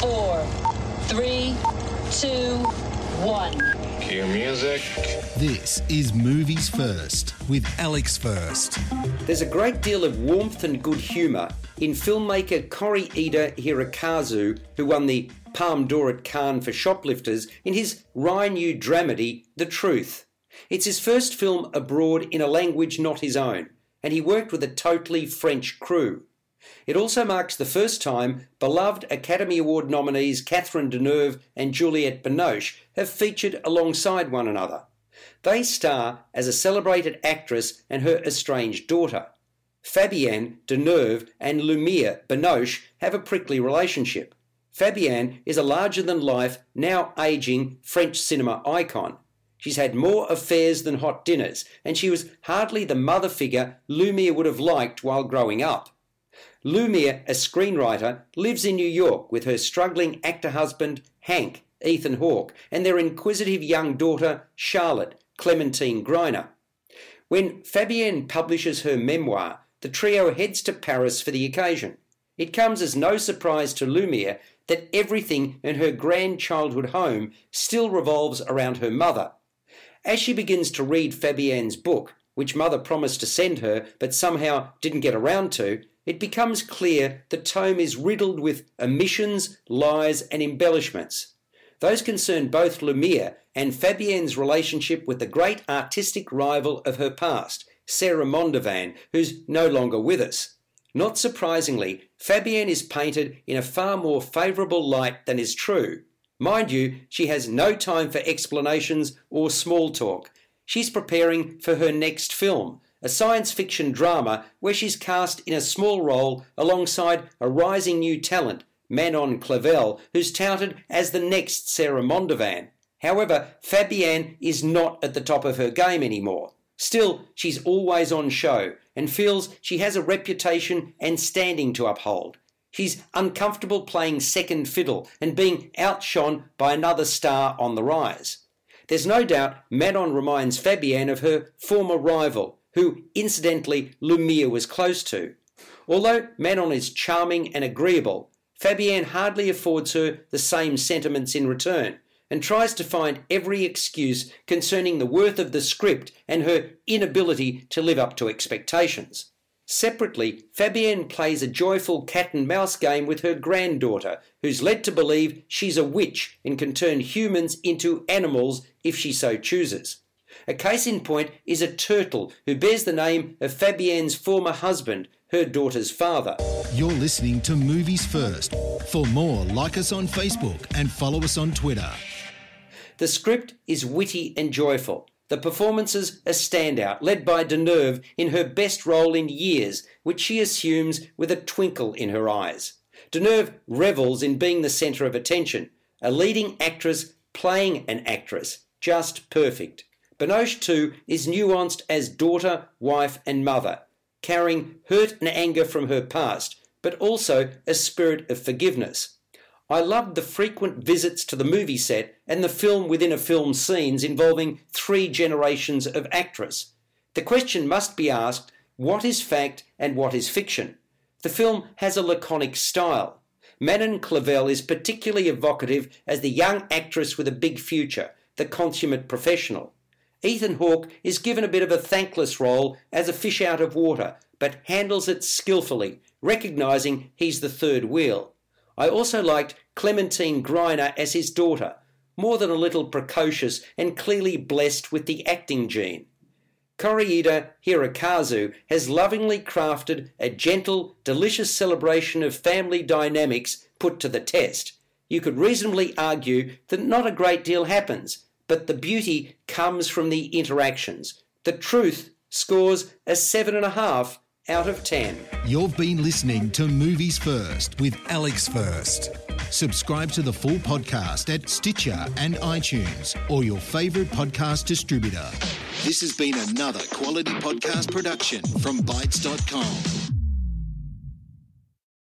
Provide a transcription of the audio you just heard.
four, three, two, one. Cue music. This is Movies First with Alex First. There's a great deal of warmth and good humour in filmmaker Koreeda Hirokazu, who won the Palme d'Or at Cannes for Shoplifters, in his Rhine dramedy, The Truth. It's his first film abroad in a language not his own, and he worked with a totally French crew. It also marks the first time beloved Academy Award nominees Catherine Deneuve and Juliette Binoche have featured alongside one another. They star as a celebrated actress and her estranged daughter. Fabienne Deneuve and Lumiere Binoche have a prickly relationship. Fabienne is a larger than life, now aging French cinema icon. She's had more affairs than hot dinners, and she was hardly the mother figure Lumiere would have liked while growing up. Lumiere, a screenwriter, lives in New York with her struggling actor husband, Hank, Ethan Hawke, and their inquisitive young daughter, Charlotte, Clementine Grenier. When Fabienne publishes her memoir, the trio heads to Paris for the occasion. It comes as no surprise to Lumiere that everything in her grand childhood home still revolves around her mother. As she begins to read Fabienne's book, which mother promised to send her but somehow didn't get around to, it becomes clear the tome is riddled with omissions, lies, and embellishments. Those concern both Lumiere and Fabienne's relationship with the great artistic rival of her past, Sarah Mondavan, who's no longer with us. Not surprisingly, Fabienne is painted in a far more favourable light than is true. Mind you, she has no time for explanations or small talk. She's preparing for her next film, a science fiction drama where she's cast in a small role alongside a rising new talent, Manon Clavel, who's touted as the next Sarah Mondavan. However, Fabienne is not at the top of her game anymore. Still, she's always on show and feels she has a reputation and standing to uphold. She's uncomfortable playing second fiddle and being outshone by another star on the rise. There's no doubt Manon reminds Fabienne of her former rival, who incidentally Lumiere was close to. Although Manon is charming and agreeable, Fabienne hardly affords her the same sentiments in return and tries to find every excuse concerning the worth of the script and her inability to live up to expectations. Separately, Fabienne plays a joyful cat and mouse game with her granddaughter, who's led to believe she's a witch and can turn humans into animals if she so chooses. A case in point is a turtle who bears the name of Fabienne's former husband, her daughter's father. You're listening to Movies First. For more, like us on Facebook and follow us on Twitter. The script is witty and joyful. The performances a standout, led by Deneuve in her best role in years, which she assumes with a twinkle in her eyes. Deneuve revels in being the centre of attention, a leading actress playing an actress, just perfect. Binoche, too, is nuanced as daughter, wife, and mother, carrying hurt and anger from her past, but also a spirit of forgiveness. I loved the frequent visits to the movie set and the film within a film scenes involving three generations of actress. The question must be asked what is fact and what is fiction? The film has a laconic style. Manon Clavel is particularly evocative as the young actress with a big future, the consummate professional. Ethan Hawke is given a bit of a thankless role as a fish out of water, but handles it skillfully, recognising he's the third wheel. I also liked Clementine Grenier as his daughter, more than a little precocious and clearly blessed with the acting gene. Koreeda Hirokazu has lovingly crafted a gentle, delicious celebration of family dynamics put to the test. You could reasonably argue that not a great deal happens, but the beauty comes from the interactions. The truth scores a 7.5 out of 10. You've been listening to Movies First with Alex First. Subscribe to the full podcast at Stitcher and iTunes or your favourite podcast distributor. This has been another quality podcast production from Bytes.com.